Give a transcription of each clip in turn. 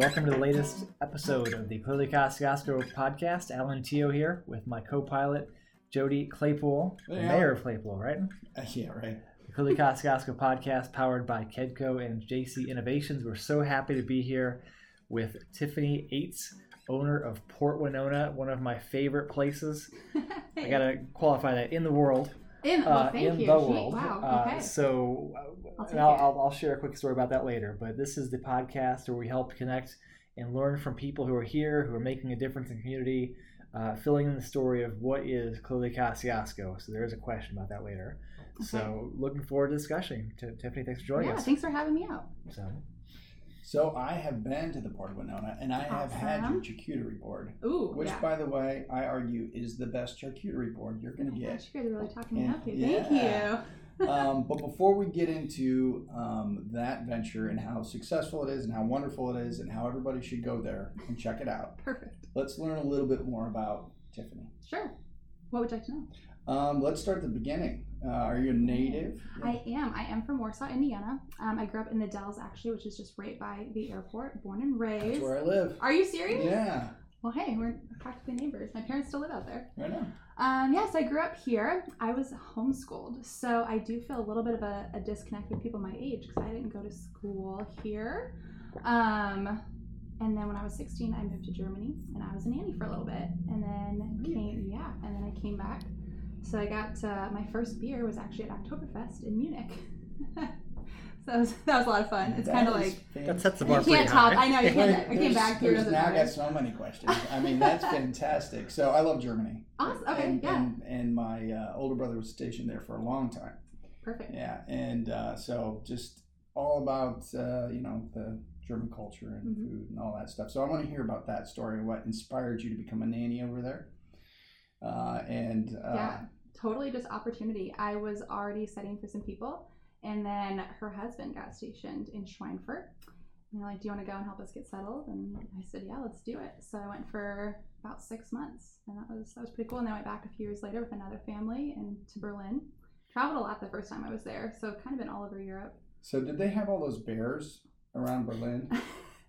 welcome to the latest episode of the Clearly Kosciusko podcast. Alan Teo here with my co-pilot Jody Claypool, the mayor of Claypool, right? Uh, yeah, right. The Clearly Kosciusko podcast, powered by Kedco and JC Innovations. We're so happy to be here with Tiffany Eights, owner of Port Winona, one of my favorite places. I gotta qualify that in the world. In, well, uh, thank in you. the world. Wow. Uh, Okay. so, uh, I'll I'll. I'll, I'll share a quick story about that later. But this is the podcast where we help connect and learn from people who are here, who are making a difference in community, uh, filling in the story of what is clearly Kosciusko. So there is a question about that later. So looking forward to discussing. Tiffany, thanks for joining us. yeah, us. thanks for having me out. So So I have been to the Port of Winona, and I have had your charcuterie board, Ooh, which, yeah. by the way, I argue is the best charcuterie board you're Oh going to gosh, get. you guys are really talking me up here. yeah. Thank you. um, but before we get into um, that venture and how successful it is, and how wonderful it is, and how everybody should go there and check it out, Perfect. let's learn a little bit more about Tiffany. Sure. What would you like to know? Um, let's start at the beginning. Uh, are you a native? I am. I am from Warsaw, Indiana. Um, I grew up in the Dells, actually, which is just right by the airport. Born and raised. That's where I live. Are you serious? Yeah, Well, hey, we're practically neighbors. My parents still live out there. right now. Um, yes, I grew up here. I was homeschooled, so I do feel a little bit of a, a disconnect with people my age because I didn't go to school here. Um, and then when I was 16, I moved to Germany, and I was a nanny for a little bit, and then came yeah, and then I came back. So I got uh, my first beer was actually at Oktoberfest in Munich. so that was, that was a lot of fun. It's kind of like that sets the you bar pretty can't top. high. I know you Wait, can't. I came back here. there's- now I got so many questions. I mean, that's fantastic. So I love Germany. Awesome. Okay. And, yeah. and, and my uh, older brother was stationed there for a long time. Perfect. Yeah. And uh, so just all about, uh, you know, the German culture and Mhm. food and all that stuff. So I want to hear about that story. What inspired you to become a nanny over there? Uh, and uh, Yeah, totally just opportunity. I was already studying for some people, and then her husband got stationed in Schweinfurt. And they're like, Do you want to go and help us get settled? And I said, Yeah, let's do it. So I went for about six months, and that was that was pretty cool. And then I went back a few years later with another family and to Berlin. Traveled a lot the first time I was there, so kind of been all over Europe. so did they have all those bears around Berlin?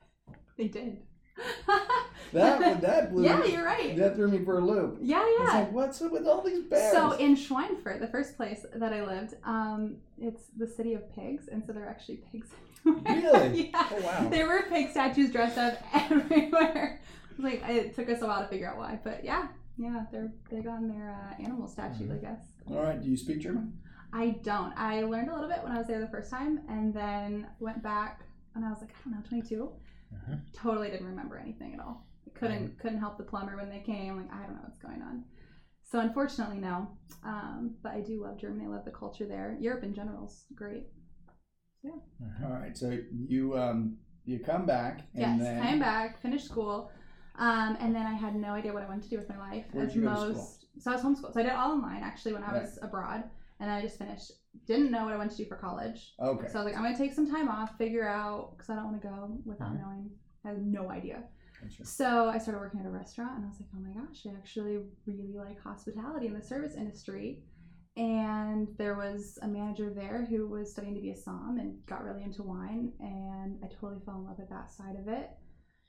they did. That that blew yeah, me, you're right. that threw me for a loop. Yeah, It's yeah. like, what's up with all these bears? So in Schweinfurt, the first place that I lived, um, it's the city of pigs, and so there are actually pigs everywhere. Really? yeah. Oh wow. There were pig statues dressed up everywhere. Like it took us a while to figure out why, but yeah, yeah, they're big on their uh, animal statues, Mm-hmm. I guess. all right. Do you speak German? I don't. I learned a little bit when I was there the first time, and then went back when I was like, I don't know, 22. Mhm. Totally didn't remember anything at all. Couldn't couldn't help the plumber when they came. Like I don't know what's going on. So unfortunately, no. Um, but I do love Germany. I love the culture there. Europe in general is great. Mhm. All right. So you um you come back yes, then came back, finished school, um, and then I had no idea what I wanted to do with my life. Where'd as you go to most, school? so I was homeschooled. So I did all online actually when I Right. was abroad, and then I just finished. Didn't know what I wanted to do for college. Okay. So I was like, I'm gonna take some time off, figure out because I don't want to go without Mhm. knowing. I had no idea. So I started working at a restaurant, and I was like, oh my gosh, I actually really like hospitality and the service industry. And there was a manager there who was studying to be a som and got really into wine, and I totally fell in love with that side of it.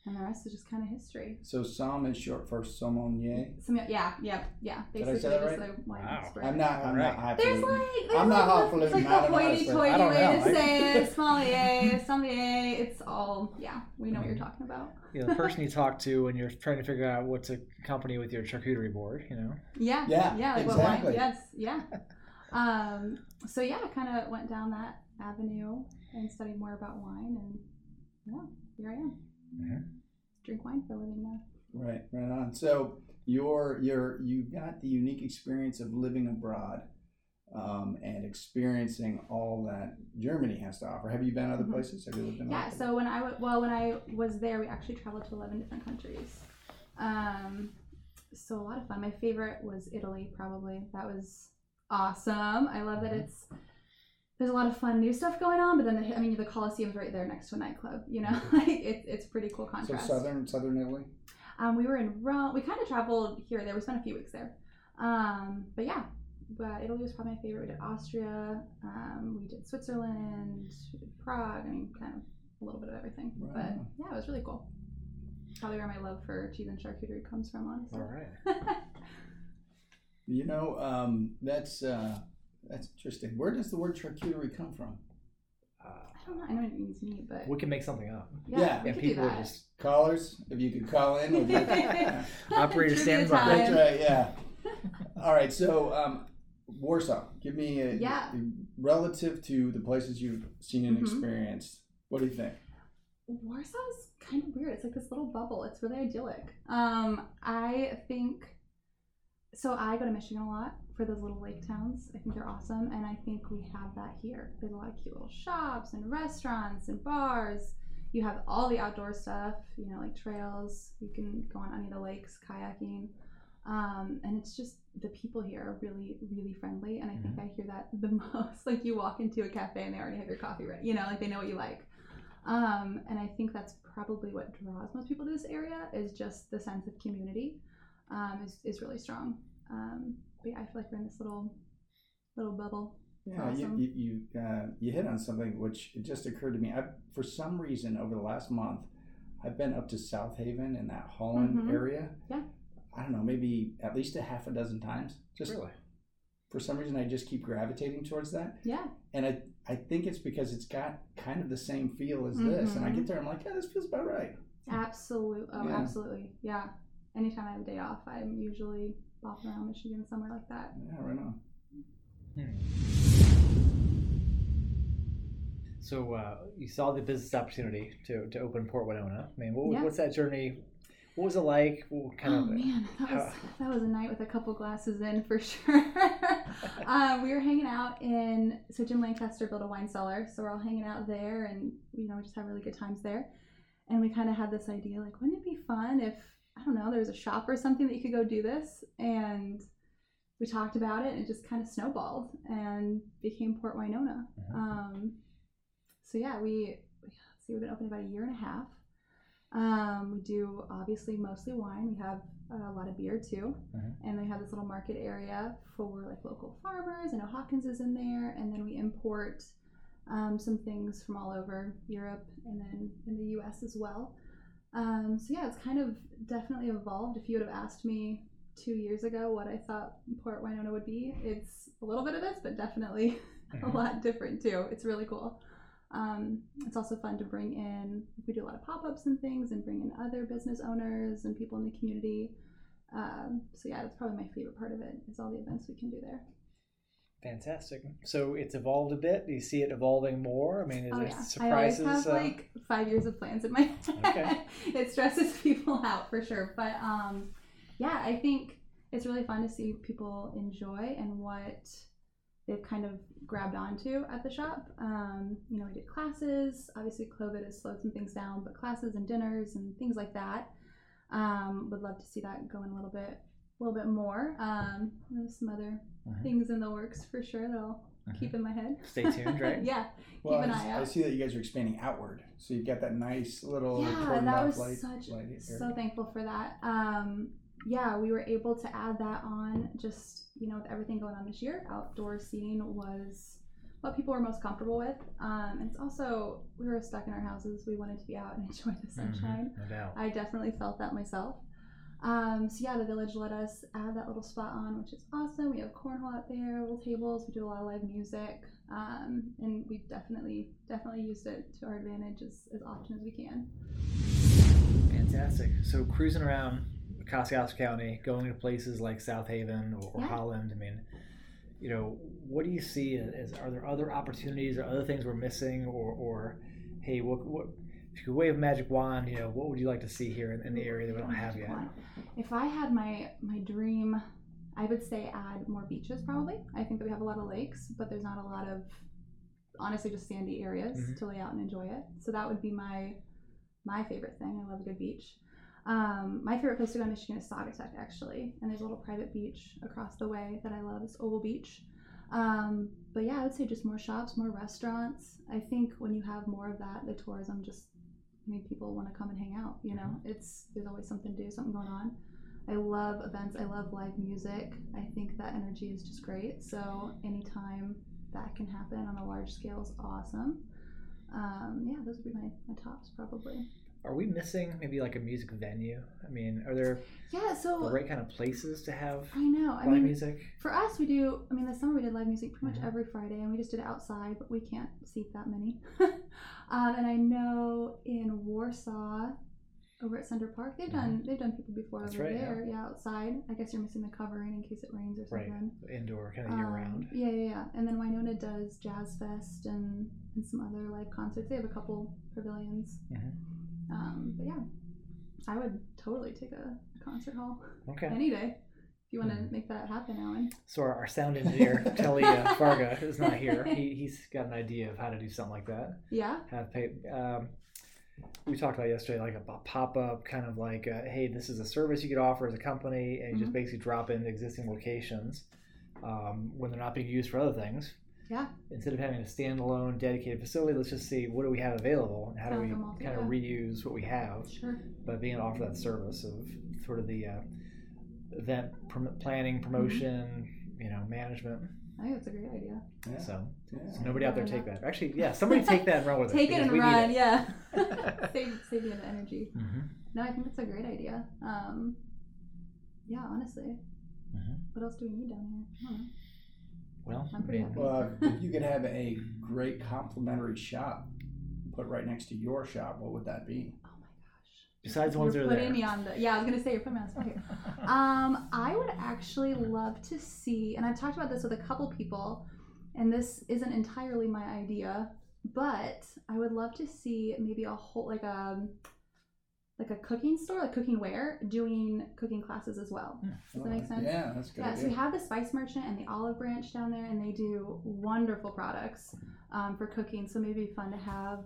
And the rest is just kind of history. So som is short for sommelier. Some, yeah, yeah, yeah. Did I Basically, say that just right? a wine Wow. expert. I'm not. I'm not Alright. There's like there's I'm not like, the- highfalutin, It's like I the know how to hoity say it. I toity way to say it. Sommelier, sommelier. It's all yeah. We know what you're talking about. Yeah, the person you talk to when you're trying to figure out what to accompany with your charcuterie board, you know. Yeah. Yeah, Yeah. Like exactly. what wine? Yes. Yeah. Um. So yeah, I kind of went down that avenue and studied more about wine, and yeah, here I am. Mhm. Drink wine for a living now. Right. Right on. So you're you're you got the unique experience of living abroad. Um, and experiencing all that Germany has to offer. Have you been other Mhm. places? Have you lived in? Yeah. other So when I w- well when I was there, we actually traveled to eleven different countries. Um. So a lot of fun. My favorite was Italy. Probably that was awesome. I love that Mhm. it's there's a lot of fun new stuff going on, but then the, I mean the Colosseum's right there next to a nightclub. You know, like it's it's pretty cool contrast. So southern southern Italy. Um, we were in Rome. We kind of traveled here there. We spent a few weeks there. Um, but yeah, but Italy was probably my favorite. We did Austria. Um, we did Switzerland. We did Prague. I mean, kind of a little bit of everything. But yeah, it was really cool. probably where my love for cheese and charcuterie comes from, honestly. All right. You know, um, that's uh, that's interesting. Where does the word charcuterie come from? Uh, I don't know. I know it means meat, but we can make something up. yeah, yeah, we and could do people that. just Callers, if you could call in. We'll get- yeah. operator Trivia stand by. That's right. Yeah. All right. So, um, Warsaw. Give me a, Yeah. relative to the places you've seen and Mhm. experienced. What do you think? Warsaw's kind of weird. It's like this little bubble. It's really idyllic. Um, I think so. I go to Michigan a lot for those little lake towns. I think they're awesome, and I think we have that here. There's a lot of cute little shops and restaurants and bars. You have all the outdoor stuff. You know, like trails. You can go on any of the lakes, kayaking. Um, and it's just the people here are really, really friendly, and I think I hear that the most. Like you walk into a cafe and they already have your coffee ready. You know, like they know what you like. Um, and I think that's probably what draws most people to this area is just the sense of community um, is, is really strong. Um, but yeah, I feel like we're in this little little bubble. Yeah, Awesome. you you you, uh, you hit on something which it just occurred to me. I, for some reason, over the last month, I've been up to South Haven in that Holland Mhm. area. Yeah. I don't know, maybe at least a half a dozen times. Just Really? for some reason, I just keep gravitating towards that, Yeah, and I I think it's because it's got kind of the same feel as this, and I get there, I'm like, yeah, this feels about right. absolutely. Oh, Yeah. absolutely. Yeah. Anytime I have a day off, I'm usually bopping around Michigan somewhere like that. Yeah, right on. So uh, you saw the business opportunity to, to open Port Winona. I mean, what, Yeah. what's that journey? What was it like? What kind oh of man, that was how- that was a night with a couple glasses in for sure. um, we were hanging out in so Jim Lancaster built a wine cellar, so we're all hanging out there, and you know we just have really good times there. And we kind of had this idea, like, wouldn't it be fun if I don't know, there was a shop or something that you could go do this? And we talked about it, and it just kind of snowballed and became Port Winona. Mhm. Um, so yeah, we see, we've been open about a year and a half. Um, we do obviously mostly wine. We have a lot of beer too, Mhm. and they have this little market area for like local farmers. I know Hawkins is in there, and then we import um, some things from all over Europe and then in the U.S. as well. Um, so yeah, it's kind of definitely evolved. If you would have asked me two years ago what I thought Port Winona would be, it's a little bit of this, but definitely a Mhm. lot different too. It's really cool. Um, it's also fun to bring in. We do a lot of pop ups and things, and bring in other business owners and people in the community. Um, so yeah, that's probably my favorite part of it. Is all the events we can do there. Fantastic. So it's evolved a bit. Do you see it evolving more? I mean, is Oh there yeah, surprises? I always have uh, like five years of plans in my head. Okay. it stresses people out for sure, but um, yeah, I think it's really fun to see people enjoy and what they've kind of grabbed onto at the shop. Um, you know, we did classes. Obviously, COVID has slowed some things down, but classes and dinners and things like that. Um, would love to see that going a little bit, a little bit more. Um, there's some other Mhm. things in the works for sure that I'll Mhm. keep in my head. Stay tuned, right? yeah, Well, keep an I, eye out. I see that you guys are expanding outward, so you've got that nice little yeah, cordoned that was light, such light so thankful for that. Um, yeah, we were able to add that on. Just you know, with everything going on this year, outdoor seating was what people were most comfortable with. Um, and it's also we were stuck in our houses. We wanted to be out and enjoy the Mhm, sunshine. No doubt. I definitely felt that myself. Um, so yeah, the village let us add that little spot on, which is awesome. We have cornhole out there, little tables. We do a lot of live music, um, and we've definitely definitely used it to our advantage as, as often as we can. Fantastic. So cruising around Kosciusko County, going to places like South Haven or, or Yeah. Holland. I mean, you know, what do you see as are there other opportunities or other things we're missing, or, or hey, what, what if you could wave a magic wand, you know, what would you like to see here in, in the area that we don't have yet? If I had my my dream, I would say add more beaches. Probably. I think that we have a lot of lakes, but there's not a lot of honestly just sandy areas Mhm. to lay out and enjoy it. So that would be my my favorite thing. I love a good beach. Um, my favorite place to go in Michigan is Saugatuck, actually, and there's a little private beach across the way that I love. It's Oval Beach. Um, but yeah, I would say just more shops, more restaurants. I think when you have more of that, the tourism just made people want to come and hang out. You know, it's there's always something to do, something going on. I love events. I love live music. I think that energy is just great. So anytime that can happen on a large scale is awesome. Um, yeah, those would be my, my tops probably. are we missing maybe like a music venue? I mean, are there Yeah, so the right kind of places to have I know. I live mean, music? for us, we do. I mean, this summer we did live music pretty much Mhm. every Friday, and we just did it outside, but we can't seat that many. um, and I know in Warsaw, over at Center Park, they've done they've done people before Mm-hmm. That's over right, there. Yeah. outside. I guess you're missing the covering in case it rains or something. Right, indoor, kind of year Um, round. Yeah, yeah, yeah. And then Winona does Jazz Fest and, and some other live concerts. They have a couple pavilions. Mhm. Um, but yeah, I would totally take a, a concert hall Okay. any day. If you want to Mhm. make that happen, Alan. So our, our sound engineer Telly uh, Farga is not here. He he's got an idea of how to do something like that. Yeah. Have pay. Um, we talked about yesterday, like a, pop up, kind of like, uh hey, this is a service you could offer as a company, and you just basically drop in existing locations um, when they're not being used for other things. Yeah. Instead of having a standalone, dedicated facility, let's just see what do we have available and how do we like a multi- kind of reuse what we have Sure. by being able to offer that service of sort of the uh, event prom- planning, Mm-hmm. promotion, you know, management. I think that's a great idea. Yeah. So, yeah. so nobody out there take that. Actually, yeah, somebody take that and run with it. Take it and we need run. it. Yeah. save save you the energy. Mhm, No, I think that's a great idea. Um, yeah, honestly, mhm. what else do we need down here? I don't know. Well, I'm pretty happy. Well, if you could have a great complimentary shop put right next to your shop, what would that be? My gosh. besides the ones that you're are putting there. me on the yeah. I was gonna say you're putting me on the spot here. Um, I would actually love to see, and I've talked about this with a couple people, and this isn't entirely my idea, but I would love to see maybe a whole like a like a cooking store, like cooking ware, doing cooking classes as well. Does that make sense? Yeah, that's good. Yeah, so we have the Spice Merchant and the Olive Branch down there, and they do wonderful products um, for cooking. So maybe it'd be fun to have,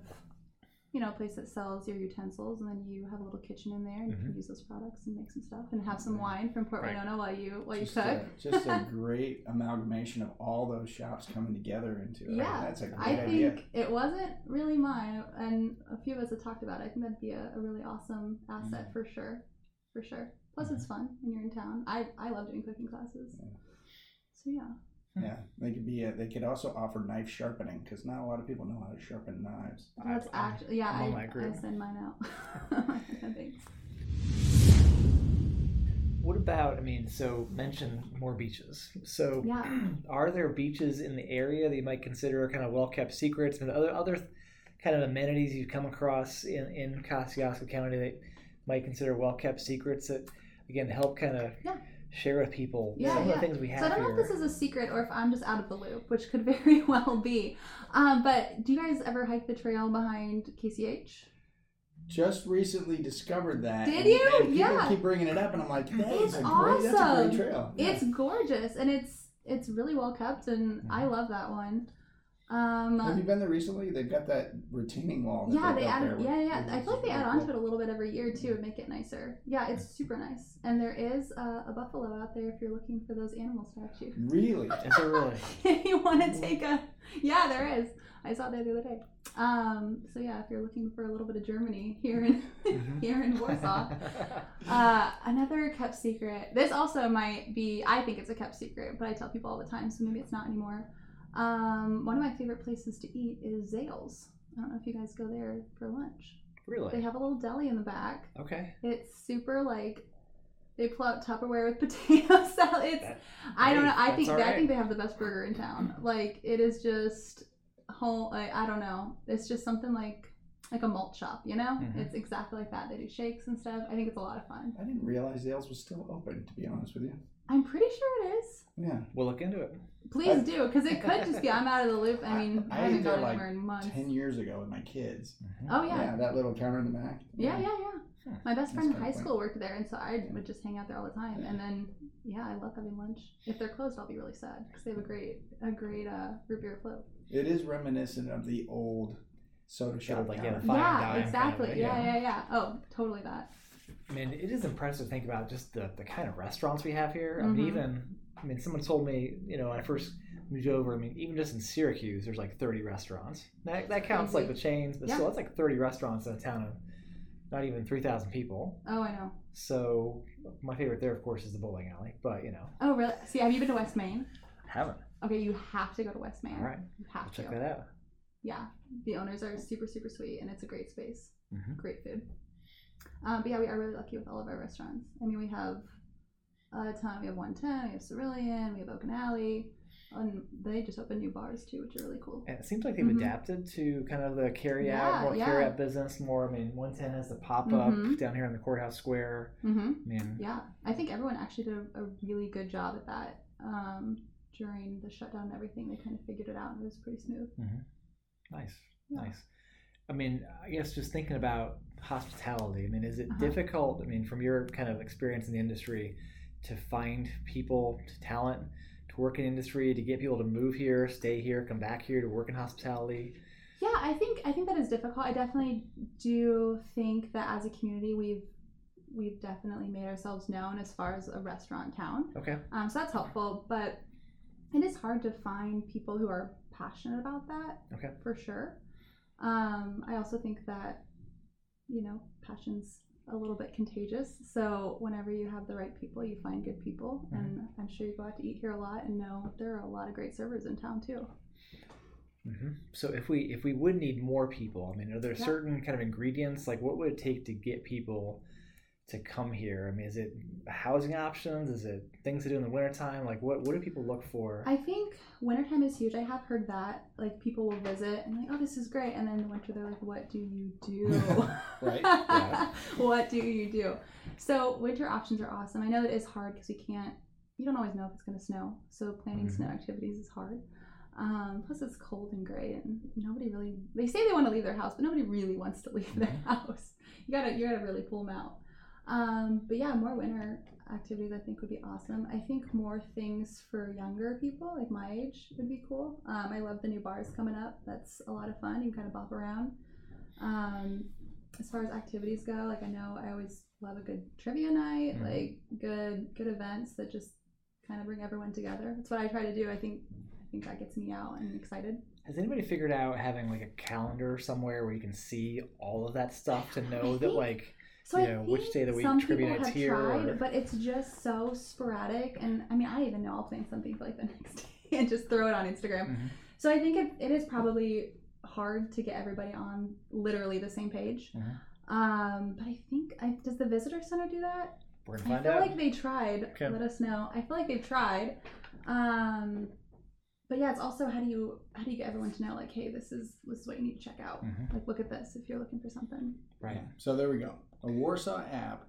you know, a place that sells your utensils, and then you have a little kitchen in there, and you can mm-hmm. use those products and make some stuff, and have some wine from Port Right. Winona while you while you just cook. A, just a great amalgamation of all those shops coming together into it. Yeah, that's a great idea. I idea. think it wasn't really mine, and a few of us have talked about it. I think that'd be a, a really awesome asset mm-hmm. for sure, for sure. Plus, it's mm-hmm. fun when you're in town. I I love doing cooking classes. Yeah. So yeah. Hmm. Yeah, they could be. A, they could also offer knife sharpening because not a lot of people know how to sharpen knives. That's I'm- actually yeah. I'm I. I send mine out. Thanks. What about? I mean, so mention more beaches. So, Yeah. are there beaches in the area that you might consider kind of well kept secrets? And other other kind of amenities you've come across in in Kosciusko County that might consider well kept secrets that again help kind of Yeah. Share with people Yeah, some of yeah. the things we have So I don't know here. if this is a secret or if I'm just out of the loop, which could very well be. Um, but do you guys ever hike the trail behind KCH? Just recently discovered that. Did and- you? and people Yeah. keep bringing it up, and I'm like, that It's is a great. That's a great trail. Yeah. It's gorgeous and it's it's really well kept and I love that one. Um, Have you been there recently? They've got that retaining wall. That yeah, they they add yeah, yeah. I is feel like they really add on to it a little bit every year too and make it nicer. Yeah, it's super nice. And there is a, a buffalo out there if you're looking for those animal statues. Really? Is there really? if you want to take a yeah there is i saw that the other day um so yeah if you're looking for a little bit of germany here in Mhm. here in warsaw uh another kept secret this also might be i think it's a kept secret but i tell people all the time so maybe it's not anymore um one of my favorite places to eat is zales i don't know if you guys go there for lunch Really? they have a little deli in the back Okay. it's super like they pull out Tupperware with potato salad. It's That- I don't know. I think all I think they have the best burger in town. Like it is just whole. Like, I don't know. It's just something like like a malt shop. You know, Mhm. it's exactly like that. They do shakes and stuff. I think it's a lot of fun. I didn't realize Zales was still open. To be honest with you. I'm pretty sure it is. Yeah. We'll look into it. Please I- do, because it could just be I'm out of the loop. I mean, I, I haven't ate there, gone like, anywhere in months. Ten years ago with my kids. Mhm. Oh yeah. Yeah, that little counter in the back. Yeah, yeah, yeah. Hmm. My best That's friend in high funny. school worked there, and so I Yeah. would just hang out there all the time. Yeah. And then, yeah, I love having lunch. If they're closed, I'll be really sad because they have a great, a great uh, root beer float. It is reminiscent of the old soda shop. like, yeah, counter. Fine yeah, dine kind of exactly. yeah, yeah. yeah, yeah. Oh, totally that. I mean, it is impressive to think about just the, the kind of restaurants we have here. I mean, even, I mean, someone told me, you know, when I first moved over, I mean, even just in Syracuse, there's like 30 restaurants. That, that counts like the chains, but Yeah. still, that's like 30 restaurants in a town of not even 3,000 people. Oh, I know. So, my favorite there, of course, is the bowling alley, but, you know, Oh, really? See, have you been to West Main? I haven't. Okay, you have to go to West Main. All right, You have I'll to. check that out. Yeah, the owners are super, super sweet, and it's a great space. Mhm. Great food. Um, but yeah, we are really lucky with all of our restaurants. I mean, we have a ton. We have 110, we have Cerulean, we have Oak Alley, and they just opened new bars too, which are really cool. And it seems like they've Mhm. adapted to kind of the carry out, Yeah, more yeah. carry out business, more. I mean, 110 has the pop up Mhm. down here in the courthouse square. Mm-hmm. I mean, Yeah, I think everyone actually did a, a really good job at that um, during the shutdown and everything. They kind of figured it out and it was pretty smooth. nice, Yeah. nice. I mean, I guess just thinking about hospitality. I mean, is it Uh-huh. difficult? I mean, from your kind of experience in the industry, to find people, to talent, to work in industry, to get people to move here, stay here, come back here to work in hospitality. Yeah, I think I think that is difficult. I definitely do think that as a community, we've we've definitely made ourselves known as far as a restaurant town. Okay. Um, so that's helpful, but it is hard to find people who are passionate about that. Okay. For sure. Um, I also think that, you know, passion's a little bit contagious. So whenever you have the right people, you find good people. Mhm. And I'm sure you go out to eat here a lot and know there are a lot of great servers in town too. hmm So if we if we would need more people, I mean, are there Yeah. certain kind of ingredients? Like, what would it take to get people to come here? I mean, is it housing options? Is it things to do in the wintertime? Like, what what do people look for? I think wintertime is huge. I have heard that. Like people will visit and like, oh, this is great. And then in the winter, they're like, what do you do? Right, yeah. what do you do? So winter options are awesome. I know it is hard because we can't, you don't always know if it's going to snow. So planning Mhm. snow activities is hard. Um, plus it's cold and gray and nobody really, they say they want to leave their house, but nobody really wants to leave their house. You gotta, you gotta really pull them out. Um, but yeah, more winter activities I think would be awesome. I think more things for younger people, like my age, would be cool. Um, I love the new bars coming up. That's a lot of fun. You can kind of bop around. Um, as far as activities go, like I know I always love a good trivia night, Mhm. like good good events that just kind of bring everyone together. That's what I try to do. I think I think that gets me out and excited. Has anybody figured out having like a calendar somewhere where you can see all of that stuff to know that like So You I know, think which day of the week some trivia people have here, tried, or- but it's just so sporadic. And I mean, I even know I'll plan something for like the next day and just throw it on Instagram. Mhm. So I think it, it is probably hard to get everybody on literally the same page. Mhm. Um, but I think I, does the visitor center do that? we're gonna find out. I feel out. like they tried. Okay. Let us know. I feel like they've tried. Um, but yeah, it's also how do you how do you get everyone to know like, hey, this is this is what you need to check out. Mhm. Like, look at this if you're looking for something. Right. Yeah. So there we go. A Warsaw app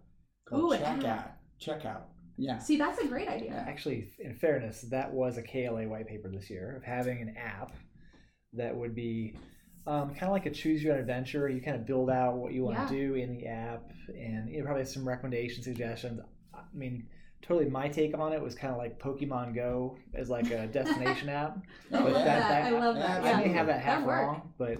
called Ooh, an Checkout. app. Checkout. Yeah. See, that's a great idea. Actually, in fairness, that was a KLA white paper this year of having an app that would be um, kind of like a choose your own adventure. You kind of build out what you want Yeah. to do in the app, and it know, probably some recommendation suggestions. I mean, totally my take on it was kind of like Pokemon Go as like a destination app. Oh, But love yeah. that. that- I love that. that. I Yeah. may have that half That'd wrong, but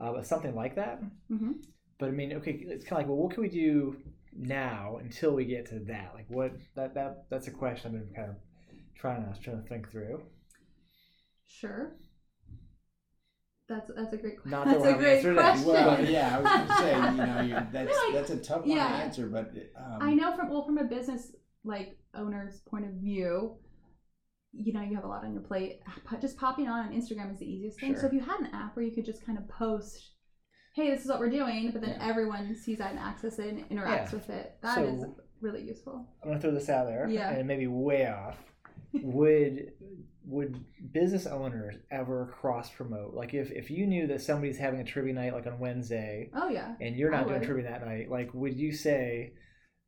uh, something like that. hmm But I mean, okay, it's kind of like, well, what can we do now until we get to that? Like, what that that that's a question I've been kind of trying to trying to think through. Sure. That's that's a great question. Not that That's we'll a great answer to that. question. Well, yeah, I was going to say, you know, you, that's like- that's a tough one yeah. to answer, but um, I know from well from a business like owner's point of view, you know you have a lot on your plate. Just popping on on Instagram is the easiest thing. So if you had an app where you could just kind of post, "Hey, this is what we're doing," but then Yeah. everyone sees that and access it and interacts Yeah. with it, that is So- really useful. I'm gonna throw this out there, Yeah. and it may be way off. would would business owners ever cross promote? Like, if if you knew that somebody's having a trivia night like on Wednesday, Oh yeah. and you're I not doing would. trivia that night, like, would you say,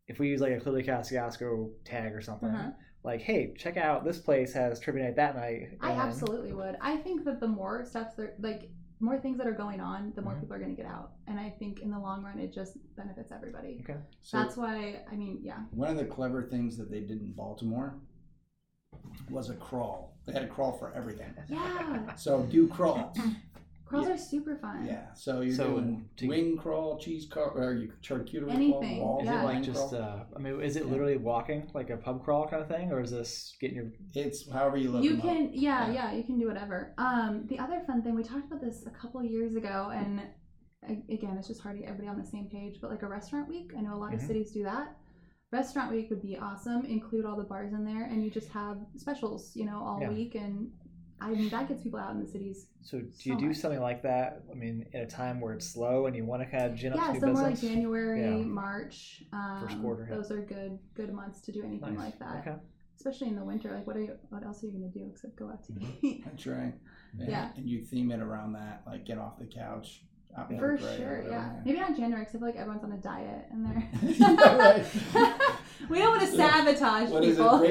if we use like a Clearly Kosciusko tag or something, Uh-huh. like, hey, check out this place has trivia night that night? I absolutely would. I think that the more stuff that like more things that are going on, the more Mhm. people are going to get out, and I think in the long run it just benefits everybody. Okay. so That's why I mean, yeah. one of the clever things that they did in Baltimore was a crawl. They had a crawl for everything. Yeah. So do crawls. Crawls Yeah. are super fun. Yeah. So you're So, doing to- wing crawl, cheese crawl, or you charcuterie Anything, crawl, walls, Is Yeah. it like just? Uh, I mean, is it Yeah. literally walking like a pub crawl kind of thing, or is this getting your? It's however you look. You them up. can, yeah, Yeah. yeah, you can do whatever. Um, the other fun thing we talked about this a couple years ago, and again, it's just hard to get everybody on the same page. But like a restaurant week, I know a lot Mhm. of cities do that. Restaurant week would be awesome. Include all the bars in there, and you just have specials, you know, all Yeah. week, and I mean, that gets people out in the cities. So do So you do much. something like that? I mean, at a time where it's slow and you want to kind of gin up Yeah, new so more like? January, Yeah. March. Um, First quarter, yeah. Those are good good months to do anything Nice. like that. Okay. Especially in the winter. Like, what are you? What else are you gonna do except go out to Mhm. eat? That's right. And, Yeah. And you theme it around that, like get off the couch. Out For the sure, whatever, yeah. Maybe not January, because I feel like everyone's on a diet and they're. Yeah, right. we don't want to sabotage What is it? people. Break,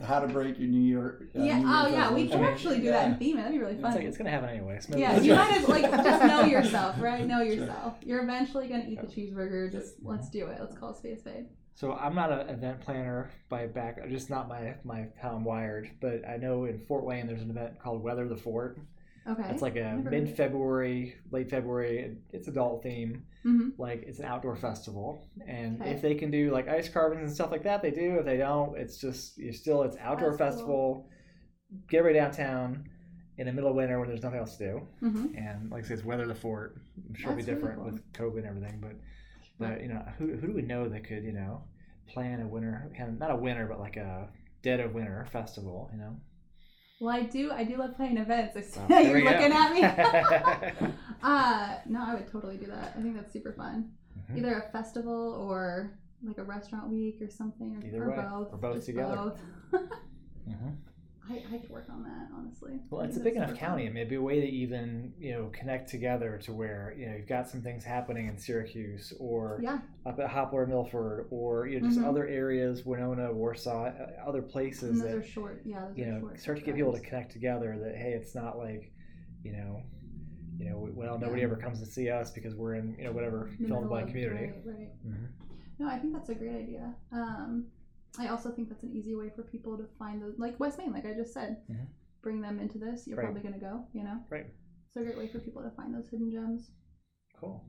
Yeah. how to break your New York? uh, yeah. New Oh, Year's yeah. We can actually do yeah. that in theme. That'd be really It's fun. like it's gonna happen anyway. It's yeah, you right. might as like just know yourself, right? Know Sure. yourself. You're eventually gonna eat the cheeseburger. Just let's do it. Let's call a spade a spade. So I'm not an event planner by back, just not my my how I'm wired. But I know in Fort Wayne there's an event called Weather the Fort. Okay. It's like a Never heard of it. mid-February, late February. It's adult theme. Mhm. Like it's an outdoor festival, and Okay. if they can do like ice carvings and stuff like that, they do. If they don't, it's just you're still it's outdoor That's festival. Get ready downtown in the middle of winter when there's nothing else to do. Mhm. And like I said, it's weather the fort. I'm sure it'll be That's really different cool. with COVID and everything, but but you know who who do we know that could you know plan a winter kind of not a winter but like a dead of winter festival? You know. Well, I do. I do love playing events. I see So, you're looking at me. uh, no, I would totally do that. I think that's super fun. Mhm. Either a festival or like a restaurant week or something, or, Either or way, both. or both just together. both. Mhm. I, I could work on that honestly. Well, it's a big enough county. fun. It may be a way to even you know connect together to where you know you've got some things happening in Syracuse or Yeah, up at Hopler Milford or you know just Mhm. other areas, Winona, Warsaw, uh, other and places those that are short. Yeah, those you are know short. start to get people to connect together. That hey, it's not like you know. You know, well, nobody Yeah. ever comes to see us because we're in, you know, whatever The fill in the blank community. Right, right. Mhm. No, I think that's a great idea. Um, I also think that's an easy way for people to find those, like West Main, like I just said. Mhm. Bring them into this. You're Right. probably going to go. You know. Right. It's a great way for people to find those hidden gems. Cool.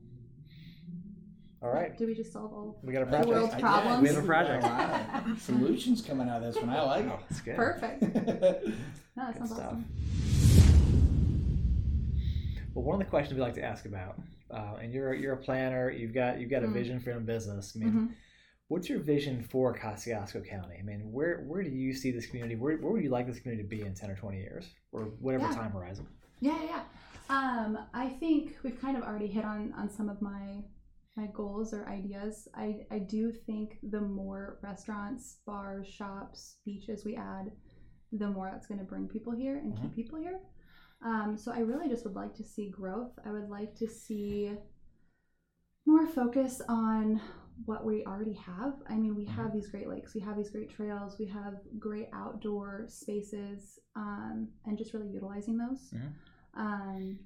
All right, Did we just solve all? we got a The project. world's problems. We have a project. A lot of Solutions coming out of this one. I like Oh, that's good. Perfect. No, that Good sounds stuff. awesome. Well, one of the questions we like to ask about, uh, and you're you're a planner, you've got you've got a Mm. vision for your own business. I mean, Mhm. What's your vision for Kosciusko County? I mean, where where do you see this community? Where where would you like this community to be in ten or twenty years, or whatever Yeah. time horizon? Yeah, yeah, yeah. Um, I think we've kind of already hit on on some of my my goals or ideas. I I do think the more restaurants, bars, shops, beaches we add, the more that's going to bring people here and keep people here. Um, so I really just would like to see growth. I would like to see more focus on what we already have. I mean, we have these great lakes, we have these great trails, we have great outdoor spaces, um, and just really utilizing those. Mhm. Um,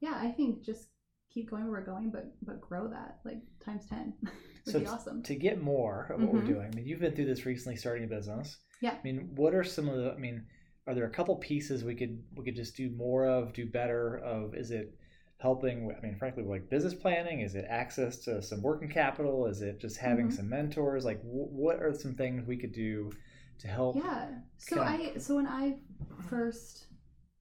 yeah, I think just keep going where we're going, but but grow that like times ten would So be awesome. To get more of what Mhm. we're doing, I mean, you've been through this recently, starting a business. Yeah. I mean, what are some of the? I mean, are there a couple pieces we could we could just do more of, do better of? Is it helping? with- I mean, frankly, like business planning. Is it access to some working capital? Is it just having Mhm. some mentors? Like, wh- what are some things we could do to help? Yeah. So. I so when I first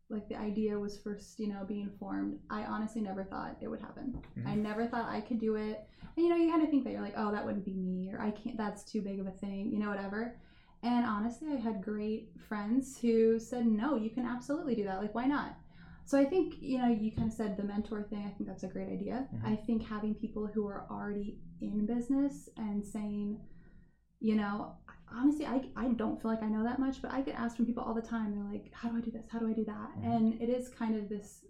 like the idea was first, you know, being formed, I honestly never thought it would happen. I Mhm. never thought I could do it. And you know, you kind of think that you're like, oh, that wouldn't be me, or I can't. That's too big of a thing, you know, whatever. And honestly, I had great friends who said, no, you can absolutely do that. Like, why not? So I think you know, you kind of said the mentor thing. I think that's a great idea. Mhm. I think having people who are already in business and saying, you know, honestly, I, I don't feel like I know that much, but I get asked from people all the time. They're like, how do I do this? How do I do that? Mhm. And it is kind of this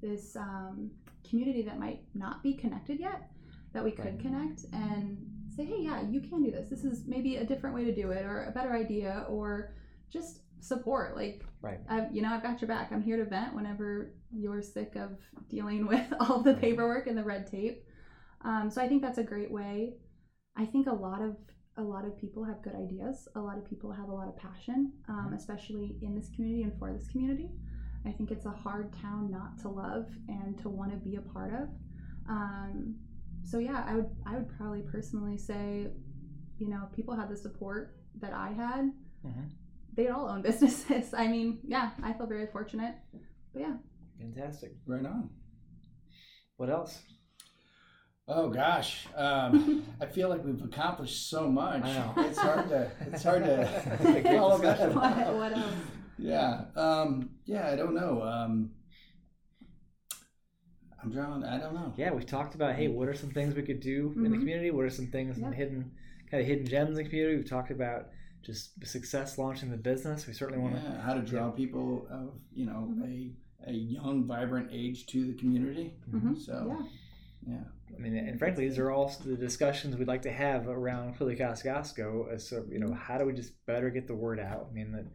this um, community that might not be connected yet that we could Right. connect and say, hey, yeah, you can do this. This is maybe a different way to do it or a better idea or just support. Like, Right. I've, you know, I've got your back. I'm here to vent whenever you're sick of dealing with all the paperwork and the red tape. Um, so I think that's a great way. I think a lot of a lot of people have good ideas. A lot of people have a lot of passion, um, Mhm. especially in this community and for this community. I think it's a hard town not to love and to want to be a part of. Um, so yeah, I would I would probably personally say, you know, people had the support that I had, Mhm. They'd all own businesses. I mean, yeah, I feel very fortunate. But yeah, Fantastic. Right on. What else? Oh gosh, um, I feel like we've accomplished so much. I know. It's hard to. It's hard It's a to great follow that what, what else? Yeah. Um, yeah, I don't know. Um, I'm drawing. I don't know. Yeah, we've talked about hey, what are some things we could do in the Mhm. community? What are some things Yeah. hidden kind of hidden gems in the community? We've talked about just success launching the business. We certainly want to. Yeah, how to draw people of you know Mhm. a a young, vibrant age to the community. Mhm. So Yeah. yeah, I mean, and frankly, these are all the discussions we'd like to have around Clearly Kosciusko. As so, you know, how do we just better get the word out? I mean, that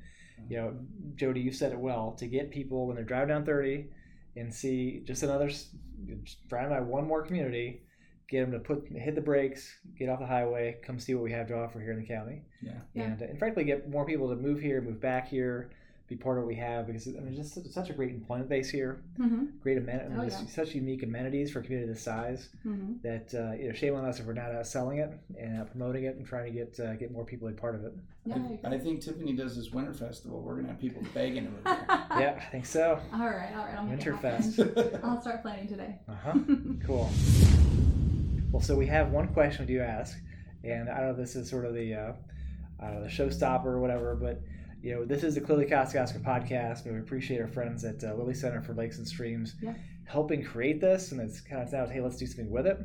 you know, Jody, you said it well. To get people when they're driving down thirty and see just another s- just driving by one more community, get them to put hit the brakes, get off the highway, come see what we have to offer here in the county, yeah, Yeah. and and frankly, get more people to move here, move back here, be part of what we have because I mean, just such a great employment base here, hmm great amenities, Oh, yeah. such unique amenities for a community this size hmm that uh, you know shame on us if we're not uh, selling it and uh, promoting it and trying to get uh, get more people a part of it. Yeah. I. I, I think Tiffany does this winter festival. We're gonna have people begging to move Yeah, I think so. all right. All right. I'll make it Winterfest. I'll start planning today. Uh huh. cool. Well, so we have one question we do ask, and I don't know if this is sort of the uh, I don't know the showstopper or whatever, but you know this is the Clearly Kosciusko podcast, but we appreciate our friends at uh, Lilly Center for Lakes and Streams Yeah. helping create this, and it's kind of now hey let's do something with it.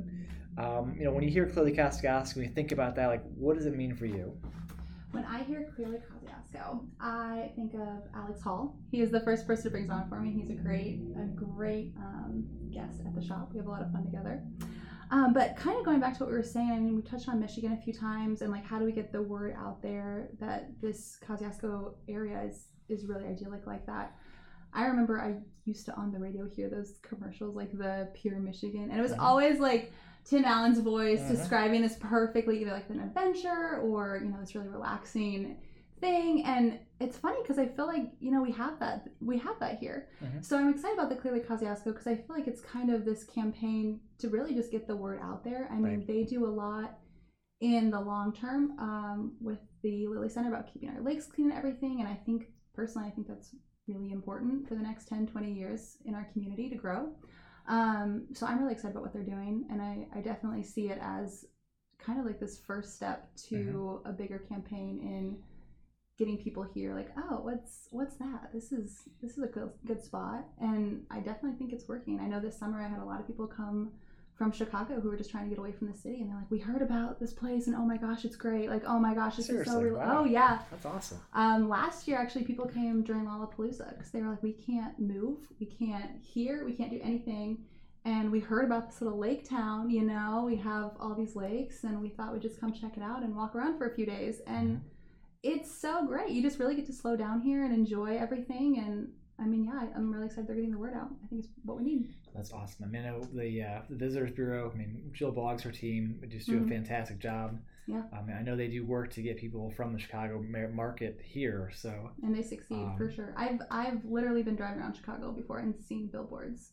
Um, you know, when you hear Clearly Kosciusko, when you think about that, like what does it mean for you? When I hear Clearly Kosciusko, I think of Alex Hall. He is the first person who brings on for me. He's a great, a great um, guest at the shop. We have a lot of fun together. Um, but kind of going back to what we were saying, I mean, we touched on Michigan a few times, and like, how do we get the word out there that this Kosciusko area is is really idyllic like that? I remember I used to on the radio hear those commercials, like the Pure Michigan, and it was Mhm. always like Tim Allen's voice Mhm. describing this perfectly, either like an adventure or you know this really relaxing thing. And it's funny because I feel like you know we have that we have that here. Mhm. So I'm excited about the Clearly Kosciusko because I feel like it's kind of this campaign to really just get the word out there. I mean, Right. they do a lot in the long term um, with the Lilly Center about keeping our lakes clean and everything. And I think personally, I think that's really important for the next 10, 20 years in our community to grow. Um, so I'm really excited about what they're doing. And I, I definitely see it as kind of like this first step to a bigger campaign in getting people here like oh what's what's that? This is this is a good, good spot. And i definitely think it's working. I know this summer i had a lot of people come from chicago who were just trying to get away from the city and they're like we heard about this place and oh my gosh it's great. Like oh my gosh this is so real. Wow. oh yeah. That's awesome. um, last year, actually, people came during Lollapalooza because they were like, we can't move, we can't hear, we can't do anything. And we heard about this little lake town, you know, we have all these lakes, and we thought we'd just come check it out and walk around for a few days. And it's so great. You just really get to slow down here and enjoy everything. And I mean, yeah, I'm really excited they're getting the word out. I think it's what we need. That's awesome. I mean, the uh, the Visitors Bureau. I mean, Jill Boggs, her team, just do Mhm. a fantastic job. Yeah. I mean, I know they do work to get people from the Chicago market here. So And they succeed for Um, sure. I've I've literally been driving around Chicago before and seen billboards.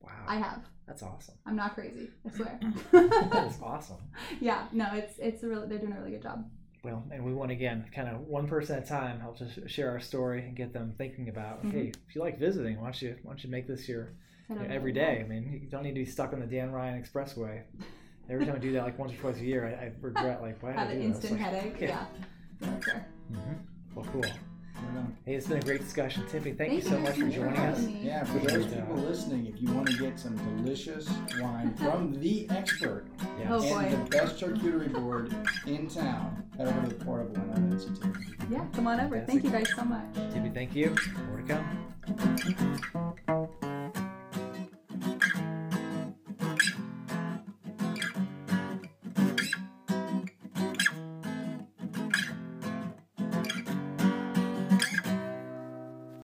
wow, I have. that's awesome. I'm not crazy. I swear. that is awesome. yeah, no, it's it's a really they're doing a really good job. Well, and we want again, kind of one person at a time, help to sh- share our story and get them thinking about. Mhm. Hey, if you like visiting, why don't you why don't you make this your you know, every day? I mean, you don't need to be stuck on the Dan Ryan Expressway. Every time I do that, like once or twice a year, I, I regret like why did I do this? instant Like, headache. yeah. Yeah. Fair. mhm. Well, cool. Right. Hey, it's been a great discussion, Tiffany. Thank, Thank you so you much for for joining us. Yeah, for those uh, people listening, if you want to get some delicious wine from the expert Yes. Oh, boy. and the best charcuterie board in town, head over to the Portable and on Etsy too. Yeah, come on over. Thank you guys so much. Tiffany, thank you. More to come.